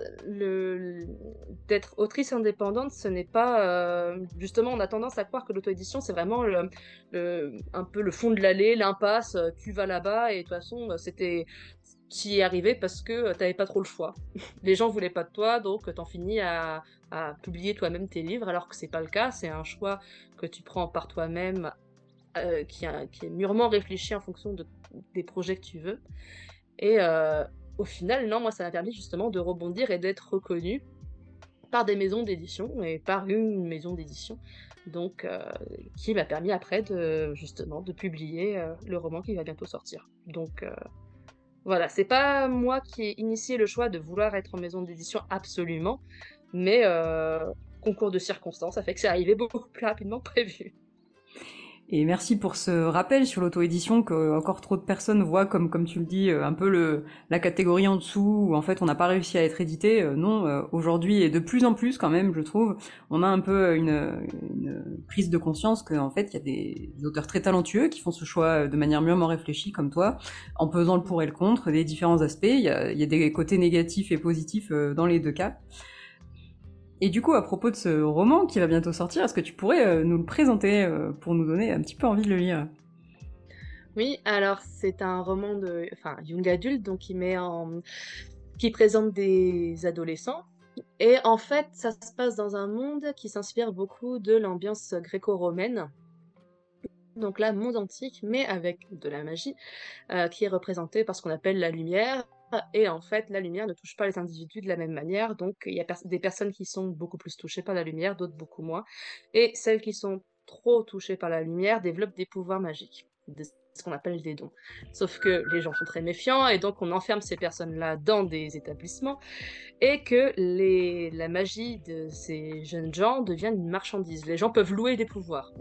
d'être autrice indépendante, ce n'est pas justement on a tendance à croire que l'auto-édition c'est vraiment un peu le fond de l'allée, l'impasse, tu vas là-bas et de toute façon c'était tu y arrivé parce que tu n'avais pas trop le choix. Les gens voulaient pas de toi, donc t'en finis à, publier toi-même tes livres, alors que c'est pas le cas, c'est un choix que tu prends par toi-même, euh, qui, est mûrement réfléchi en fonction de, des projets que tu veux. Et euh, au final, non, moi, ça m'a permis justement de rebondir et d'être reconnu par des maisons d'édition et par une maison d'édition, donc euh, qui m'a permis après de justement de publier le roman qui va bientôt sortir. Donc voilà, c'est pas moi qui ai initié le choix de vouloir être en maison d'édition absolument, mais euh, concours de circonstances ça fait que c'est arrivé beaucoup plus rapidement que prévu. Et merci pour ce rappel sur l'auto-édition que encore trop de personnes voient comme, comme tu le dis, euh, un peu la catégorie en dessous où en fait on n'a pas réussi à être édité. Euh, non, aujourd'hui et de plus en plus quand même, je trouve, on a un peu une, prise de conscience qu'en fait il y a des auteurs très talentueux qui font ce choix de manière mûrement réfléchie comme toi, en pesant le pour et le contre des différents aspects. Il y a des côtés négatifs et positifs dans les deux cas. Et du coup, à propos de ce roman qui va bientôt sortir, est-ce que tu pourrais euh, nous le présenter euh, pour nous donner un petit peu envie de le lire? Oui, alors c'est un roman de, enfin, young adulte, donc qui met en, qui présente des adolescents. Et en fait, ça se passe dans un monde qui s'inspire beaucoup de l'ambiance gréco-romaine. Donc là, monde antique, mais avec de la magie, euh, qui est représentée par ce qu'on appelle la lumière, et en fait, la lumière ne touche pas les individus de la même manière. Donc, il y a des personnes qui sont beaucoup plus touchées par la lumière, d'autres beaucoup moins. Et celles qui sont trop touchées par la lumière développent des pouvoirs magiques, ce qu'on appelle des dons. Sauf que les gens sont très méfiants et donc on enferme ces personnes-là dans des établissements et que la magie de ces jeunes gens devient une marchandise. Les gens peuvent louer des pouvoirs.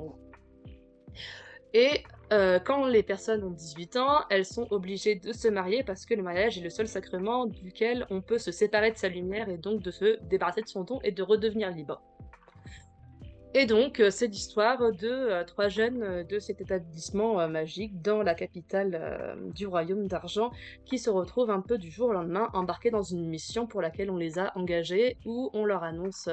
Et euh, quand les personnes ont 18 ans, elles sont obligées de se marier parce que le mariage est le seul sacrement duquel on peut se séparer de sa lumière et donc de se débarrasser de son don et de redevenir libre. Et donc, euh, c'est l'histoire de euh, trois jeunes de cet établissement magique dans la capitale du royaume d'argent qui se retrouvent un peu du jour au lendemain embarqués dans une mission pour laquelle on les a engagés où on leur annonce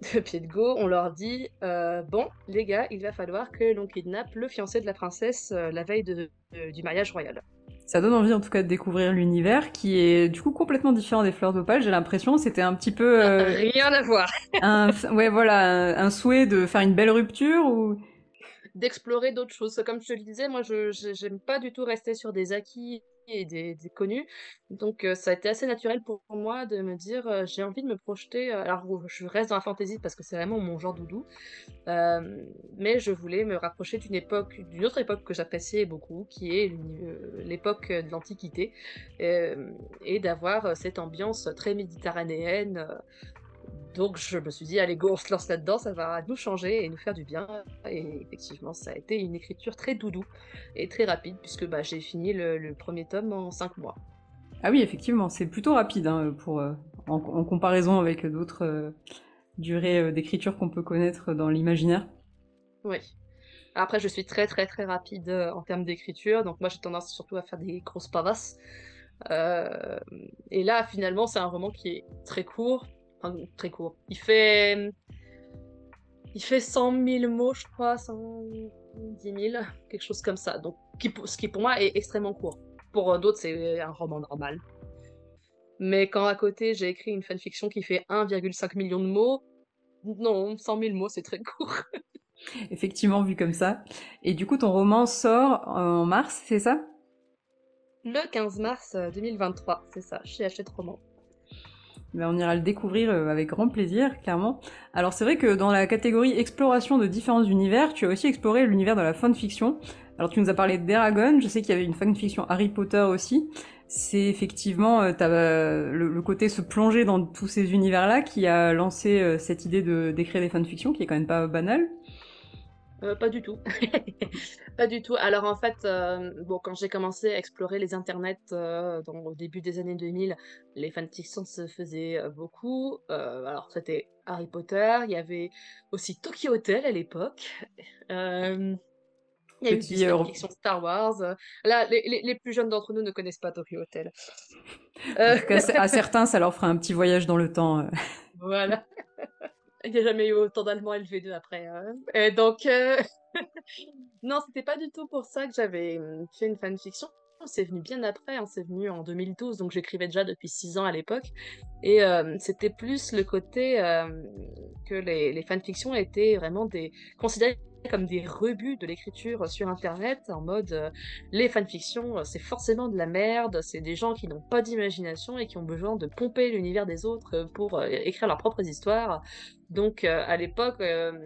de pied de go, on leur dit euh, Bon, les gars, il va falloir que l'on kidnappe le fiancé de la princesse euh, la veille du mariage royal. Ça donne envie en tout cas de découvrir l'univers qui est du coup complètement différent des fleurs d'opale. J'ai l'impression c'était un petit peu euh, rien à voir. un, ouais voilà un, souhait de faire une belle rupture ou? D'explorer d'autres choses. Comme je te le disais, moi je j'aime pas du tout rester sur des acquis et des, connus. Donc euh, ça a été assez naturel pour moi de me dire euh, j'ai envie de me projeter. Euh, alors je reste dans la fantasy parce que c'est vraiment mon genre doudou, mais je voulais me rapprocher d'une époque, d'une autre époque que j'appréciais beaucoup, qui est l'époque de l'Antiquité, et d'avoir cette ambiance très méditerranéenne donc je me suis dit, allez go, on se lance là-dedans, ça va nous changer et nous faire du bien. Et effectivement, ça a été une écriture très doudou et très rapide, puisque bah, j'ai fini le, premier tome en 5 mois. Ah oui, effectivement, c'est plutôt rapide hein, pour, euh, en, comparaison avec d'autres euh, durées euh, d'écriture qu'on peut connaître dans l'imaginaire. Oui. Après, je suis très très très rapide en termes d'écriture, donc moi j'ai tendance surtout à faire des grosses pavasses. et là, finalement, c'est un roman qui est très court, très court. Il fait. Il fait 100 000 mots, je crois, 110 000, quelque chose comme ça. Donc, ce qui pour moi est extrêmement court. Pour d'autres, c'est un roman normal. Mais quand à côté, j'ai écrit une fanfiction qui fait 1,5 million de mots, non, 100 000 mots, c'est très court. Effectivement, vu comme ça. Et du coup, ton roman sort en mars, c'est ça? Le 15 mars 2023, c'est ça, chez Hachette Roman. Ben, on ira le découvrir euh, avec grand plaisir, clairement. Alors c'est vrai que dans la catégorie exploration de différents univers, tu as aussi exploré l'univers de la fanfiction. Alors tu nous as parlé d'Eragon, je sais qu'il y avait une fanfiction Harry Potter aussi. C'est effectivement euh, euh, le, côté se plonger dans tous ces univers-là qui a lancé cette idée de d'écrire des fanfictions, qui est quand même pas banale. Euh, pas du tout. pas du tout. Alors en fait, euh, bon, quand j'ai commencé à explorer les internets euh, au début des années 2000, les fanfictions se faisaient beaucoup. alors c'était Harry Potter, il y avait aussi Tokyo Hotel à l'époque. il y a eu des fanfictions Star Wars. Là, les, les, plus jeunes d'entre nous ne connaissent pas Tokyo Hotel. à certains, ça leur fera un petit voyage dans le temps. Voilà. Il n'y a jamais eu autant d'Allemands LV2 après. Hein. Et donc, euh... non, c'était pas du tout pour ça que j'avais hum, fait une fanfiction. C'est venu bien après, hein. c'est venu en 2012, donc j'écrivais déjà depuis 6 ans à l'époque. Et euh, c'était plus le côté euh, que les, les fanfictions étaient vraiment des considérées comme des rebuts de l'écriture sur internet en mode euh, les fanfictions euh, c'est forcément de la merde, c'est des gens qui n'ont pas d'imagination et qui ont besoin de pomper l'univers des autres euh, pour écrire leurs propres histoires. Donc à l'époque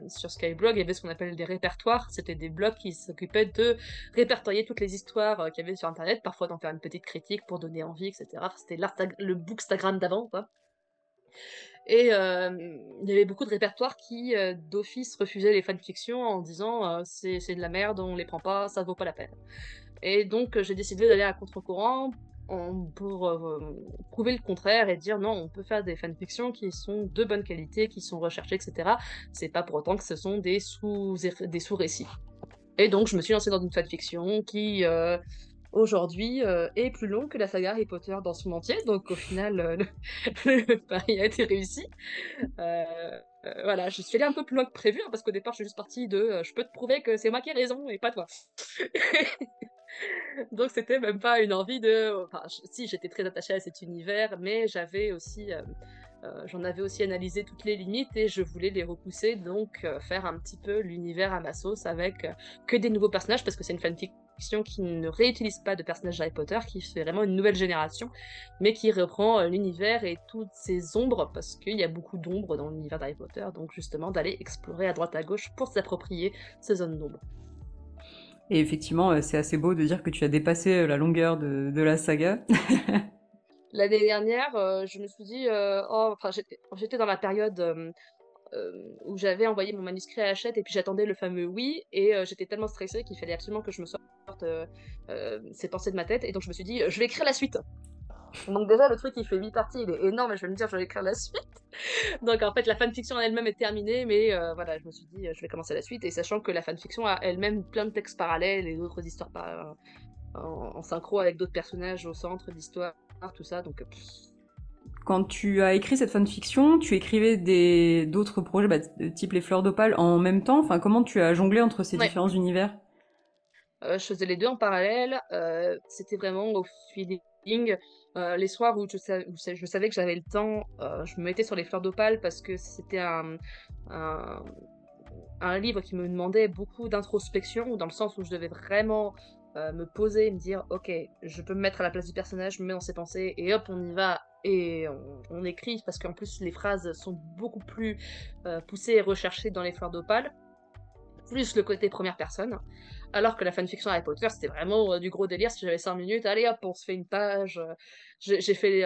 sur Skyblog il y avait ce qu'on appelle des répertoires, c'était des blogs qui s'occupaient de répertorier toutes les histoires qu'il y avait sur internet, parfois d'en faire une petite critique pour donner envie, etc. C'était le bookstagram d'avant quoi. Et euh, il y avait beaucoup de répertoires qui, euh, d'office, refusaient les fanfictions en disant euh, c'est, de la merde, on les prend pas, ça vaut pas la peine. Et donc j'ai décidé d'aller à contre-courant pour prouver le contraire et dire non, on peut faire des fanfictions qui sont de bonne qualité, qui sont recherchées, etc. C'est pas pour autant que ce sont des sous des sous-récits. Et donc je me suis lancée dans une fanfiction qui aujourd'hui euh, est plus long que la saga Harry Potter dans son entier. Donc au final, euh, le, pari a été réussi. Euh, voilà, je suis allée un peu plus loin que prévu hein, parce qu'au départ, je suis juste partie de je peux te prouver que c'est moi qui ai raison et pas toi. Donc c'était même pas une envie de. Enfin, si j'étais très attachée à cet univers, mais j'avais aussi. J'en avais aussi analysé toutes les limites et je voulais les repousser, donc faire un petit peu l'univers à ma sauce avec que des nouveaux personnages parce que c'est une fanfic fanfiction qui ne réutilise pas de personnages Harry Potter, qui fait vraiment une nouvelle génération, mais qui reprend euh, l'univers et toutes ses ombres, parce qu'il y a beaucoup d'ombres dans l'univers d'Harry Potter, donc justement d'aller explorer à droite à gauche pour s'approprier ces zones d'ombre. Et effectivement, euh, c'est assez beau de dire que tu as dépassé euh, la longueur de, de la saga. L'année dernière, je me suis dit, oh, enfin, j'étais dans la période où j'avais envoyé mon manuscrit à Hachette et puis j'attendais le fameux oui et euh, j'étais tellement stressée qu'il fallait absolument que je me sorte euh, ces pensées de ma tête et donc je me suis dit je vais écrire la suite. Donc déjà le truc il fait 8 parties, il est énorme et je vais me dire je vais écrire la suite. donc en fait la fanfiction en elle-même est terminée mais voilà je me suis dit je vais commencer la suite et sachant que la fanfiction a elle-même plein de textes parallèles et d'autres histoires en, synchro avec d'autres personnages au centre d'histoire, tout ça donc quand tu as écrit cette fanfiction, tu écrivais des d'autres projets, bah, type les fleurs d'opale, en même temps. Enfin, comment tu as jonglé entre ces différents univers? Euh, Je faisais les deux en parallèle. Euh, C'était vraiment au feeling. Euh, les soirs où je, je savais que j'avais le temps, euh, je me mettais sur les fleurs d'opale parce que c'était un, un, un, livre qui me demandait beaucoup d'introspection, dans le sens où je devais vraiment me poser et me dire ok je peux me mettre à la place du personnage, je me mets dans ses pensées et hop on y va et on, écrit parce qu'en plus les phrases sont beaucoup plus euh, poussées et recherchées dans les fleurs d'opale plus le côté première personne. Alors que la fanfiction Harry Potter c'était vraiment euh, du gros délire. Si j'avais 5 minutes allez hop on se fait une page. J'ai fait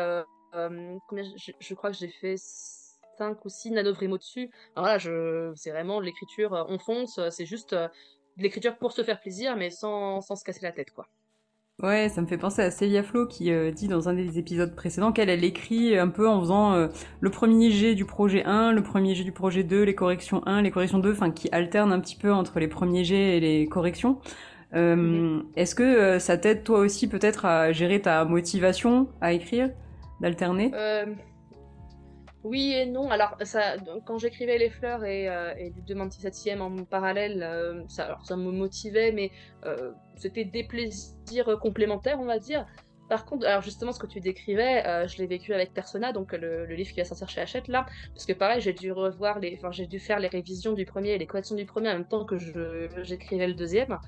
combien je, crois que j'ai fait 5 ou 6 nanovrimos dessus. Alors là je c'est vraiment l'écriture on fonce c'est juste l'écriture pour se faire plaisir, mais sans, sans, se casser la tête, quoi. Ouais, ça me fait penser à Celia Flo qui euh, dit dans un des épisodes précédents qu'elle elle écrit un peu en faisant euh, le premier jet du projet 1, le premier jet du projet 2, les corrections 1, les corrections 2, enfin qui alterne un petit peu entre les premiers jets et les corrections. Euh, mm-hmm. Est-ce que ça t'aide toi aussi peut-être à gérer ta motivation à écrire, d'alterner? Oui et non. Alors, ça, quand j'écrivais Les Fleurs et, euh, et du 27e en parallèle, euh, ça, alors, ça me motivait, mais euh, c'était des plaisirs complémentaires, on va dire. Par contre, alors justement, ce que tu décrivais, je l'ai vécu avec Persona, donc le, livre qui va sortir chez Hachette là, parce que pareil, j'ai dû revoir enfin, j'ai dû faire les révisions du premier et les corrections du premier en même temps que j'écrivais le deuxième.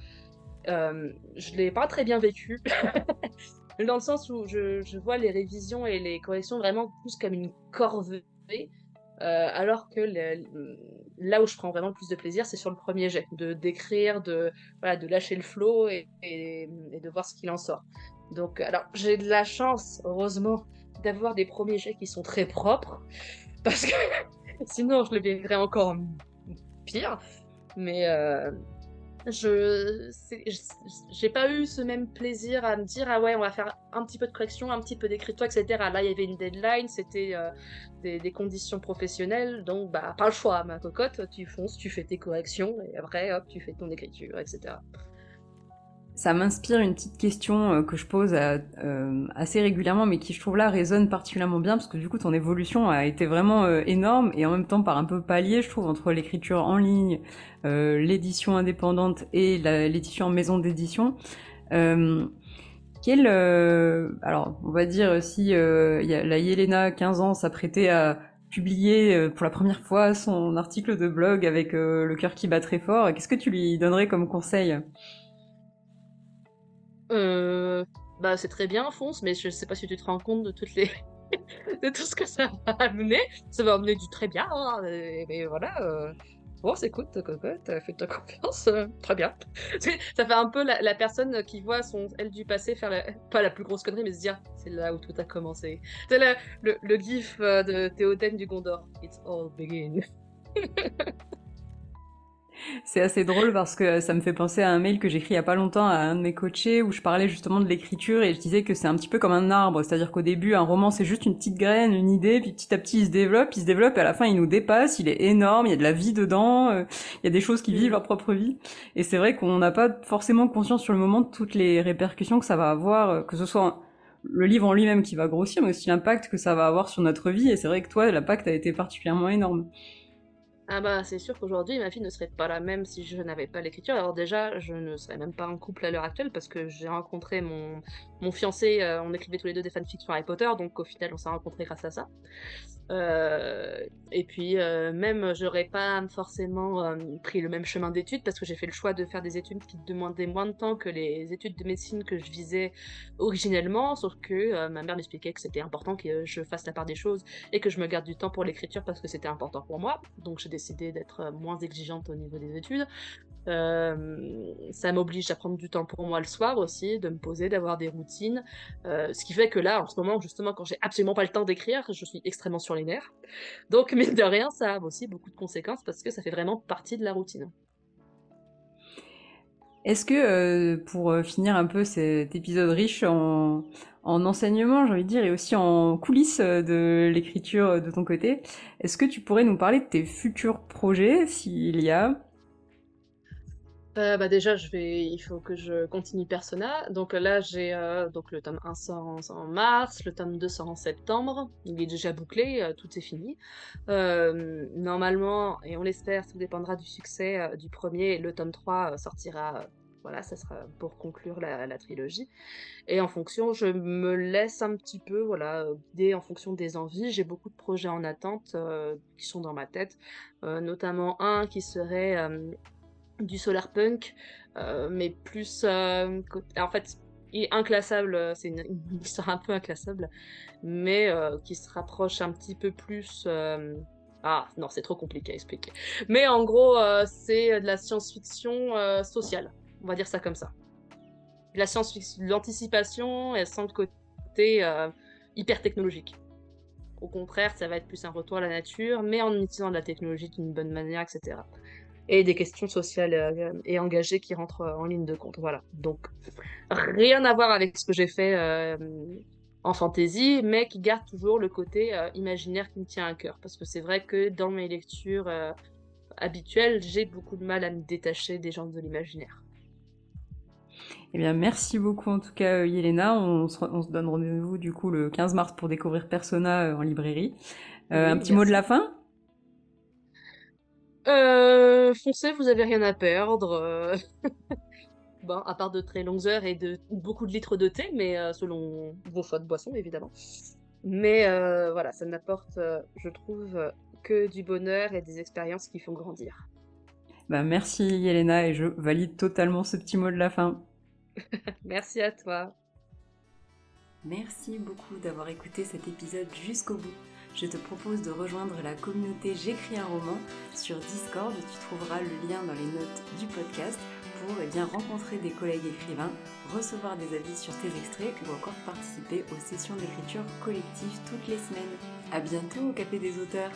je l'ai pas très bien vécu. dans le sens où je, vois les révisions et les corrections vraiment plus comme une corvée, euh, alors que là où je prends vraiment plus de plaisir, c'est sur le premier jet, de d'écrire, de voilà, de lâcher le flow et, de voir ce qu'il en sort. Donc, alors j'ai de la chance, heureusement, d'avoir des premiers jets qui sont très propres, parce que sinon je le vivrais encore pire. Mais euh, je j'ai pas eu ce même plaisir à me dire ah ouais on va faire un petit peu de correction un petit peu d'écriture etc. Là il y avait une deadline c'était euh, des, conditions professionnelles donc bah pas le choix ma cocotte tu fonces tu fais tes corrections et après hop tu fais ton écriture etc ça m'inspire une petite question euh, que je pose euh, assez régulièrement, mais qui je trouve là résonne particulièrement bien parce que du coup ton évolution a été vraiment euh, énorme et en même temps par un peu palier, je trouve, entre l'écriture en ligne, l'édition indépendante et l'édition en maison d'édition. quel, alors on va dire si la Yelena, 15 ans, s'apprêtait à publier pour la première fois son article de blog avec le cœur qui bat très fort, qu'est-ce que tu lui donnerais comme conseil? Euh, bah c'est très bien, Fonce, mais je sais pas si tu te rends compte de toutes les de tout ce que ça va amener. Ça va amener du très bien, hein, mais voilà. Euh... Bon, c'est cool, cocotte, fais-toi confiance, euh, très bien. ça fait un peu la, personne qui voit son elle du passé faire pas la plus grosse connerie, mais se dire c'est là où tout a commencé. C'est le, le, gif euh, de Théoden du Gondor. It's all begin. C'est assez drôle parce que ça me fait penser à un mail que j'écris il y a pas longtemps à un de mes coachés où je parlais justement de l'écriture et je disais que c'est un petit peu comme un arbre, c'est-à-dire qu'au début un roman c'est juste une petite graine, une idée, puis petit à petit il se développe, il se développe et à la fin il nous dépasse, il est énorme, il y a de la vie dedans, euh, il y a des choses qui vivent leur propre vie. Et c'est vrai qu'on n'a pas forcément conscience sur le moment de toutes les répercussions que ça va avoir, euh, que ce soit le livre en lui-même qui va grossir, mais aussi l'impact que ça va avoir sur notre vie. Et c'est vrai que toi l'impact a été particulièrement énorme. Ah bah c'est sûr qu'aujourd'hui ma fille ne serait pas la même si je n'avais pas l'écriture. Alors déjà je ne serais même pas en couple à l'heure actuelle parce que j'ai rencontré mon, mon fiancé, euh, on écrivait tous les deux des fanfictions Harry Potter donc au final on s'est rencontrés grâce à ça. Euh, et puis euh, même, j'aurais pas forcément euh, pris le même chemin d'études parce que j'ai fait le choix de faire des études qui demandaient moins de temps que les études de médecine que je visais originellement, sauf que ma mère m'expliquait que c'était important que je fasse la part des choses et que je me garde du temps pour l'écriture parce que c'était important pour moi. Donc j'ai décidé d'être moins exigeante au niveau des études. Euh, ça m'oblige à prendre du temps pour moi le soir aussi, de me poser, d'avoir des routines. Euh, ce qui fait que là, en ce moment, justement, quand j'ai absolument pas le temps d'écrire, je suis extrêmement sur les nerfs. Donc, mine de rien, ça a aussi beaucoup de conséquences parce que ça fait vraiment partie de la routine. Est-ce que, euh, pour finir un peu cet épisode riche en, en enseignement, j'ai envie de dire, et aussi en coulisses de l'écriture de ton côté, est-ce que tu pourrais nous parler de tes futurs projets, s'il y a? Euh, bah déjà, je vais, il faut que je continue Persona. Donc là, j'ai euh, donc le tome 1 sort en, mars, le tome 2 sort en septembre. Il est déjà bouclé, euh, tout est fini. normalement, et on l'espère, tout dépendra du succès du premier. Le tome 3 sortira, voilà, ça sera pour conclure la, la, trilogie. Et en fonction, je me laisse un petit peu, voilà, guider en fonction des envies. J'ai beaucoup de projets en attente qui sont dans ma tête, notamment un qui serait du solar punk, euh, mais plus euh, en fait il est inclassable, euh, c'est une, histoire un peu inclassable, mais qui se rapproche un petit peu plus. Ah non, c'est trop compliqué à expliquer. Mais en gros, c'est de la science-fiction sociale, on va dire ça comme ça. La science-fiction, l'anticipation, sans le côté hyper technologique. Au contraire, ça va être plus un retour à la nature, mais en utilisant de la technologie d'une bonne manière, etc et des questions sociales euh, et engagées qui rentrent euh, en ligne de compte. Voilà. Donc, rien à voir avec ce que j'ai fait euh, en fantasy, mais qui garde toujours le côté imaginaire qui me tient à cœur. Parce que c'est vrai que dans mes lectures habituelles, j'ai beaucoup de mal à me détacher des gens de l'imaginaire. Eh bien, merci beaucoup en tout cas, Yelena. On se, on se donne rendez-vous du coup le 15 mars pour découvrir Persona en librairie. un petit mot de la fin? Euh, foncez, vous avez rien à perdre. Euh. bon, à part de très longues heures et de beaucoup de litres de thé, mais euh, selon vos choix de boissons, évidemment. Mais euh, voilà, ça n'apporte, je trouve, que du bonheur et des expériences qui font grandir. Bah, merci Yelena et je valide totalement ce petit mot de la fin. merci à toi. Merci beaucoup d'avoir écouté cet épisode jusqu'au bout je te propose de rejoindre la communauté J'écris un roman sur Discord. Tu trouveras le lien dans les notes du podcast pour eh bien, rencontrer des collègues écrivains, recevoir des avis sur tes extraits ou encore participer aux sessions d'écriture collective toutes les semaines. A bientôt au Café des auteurs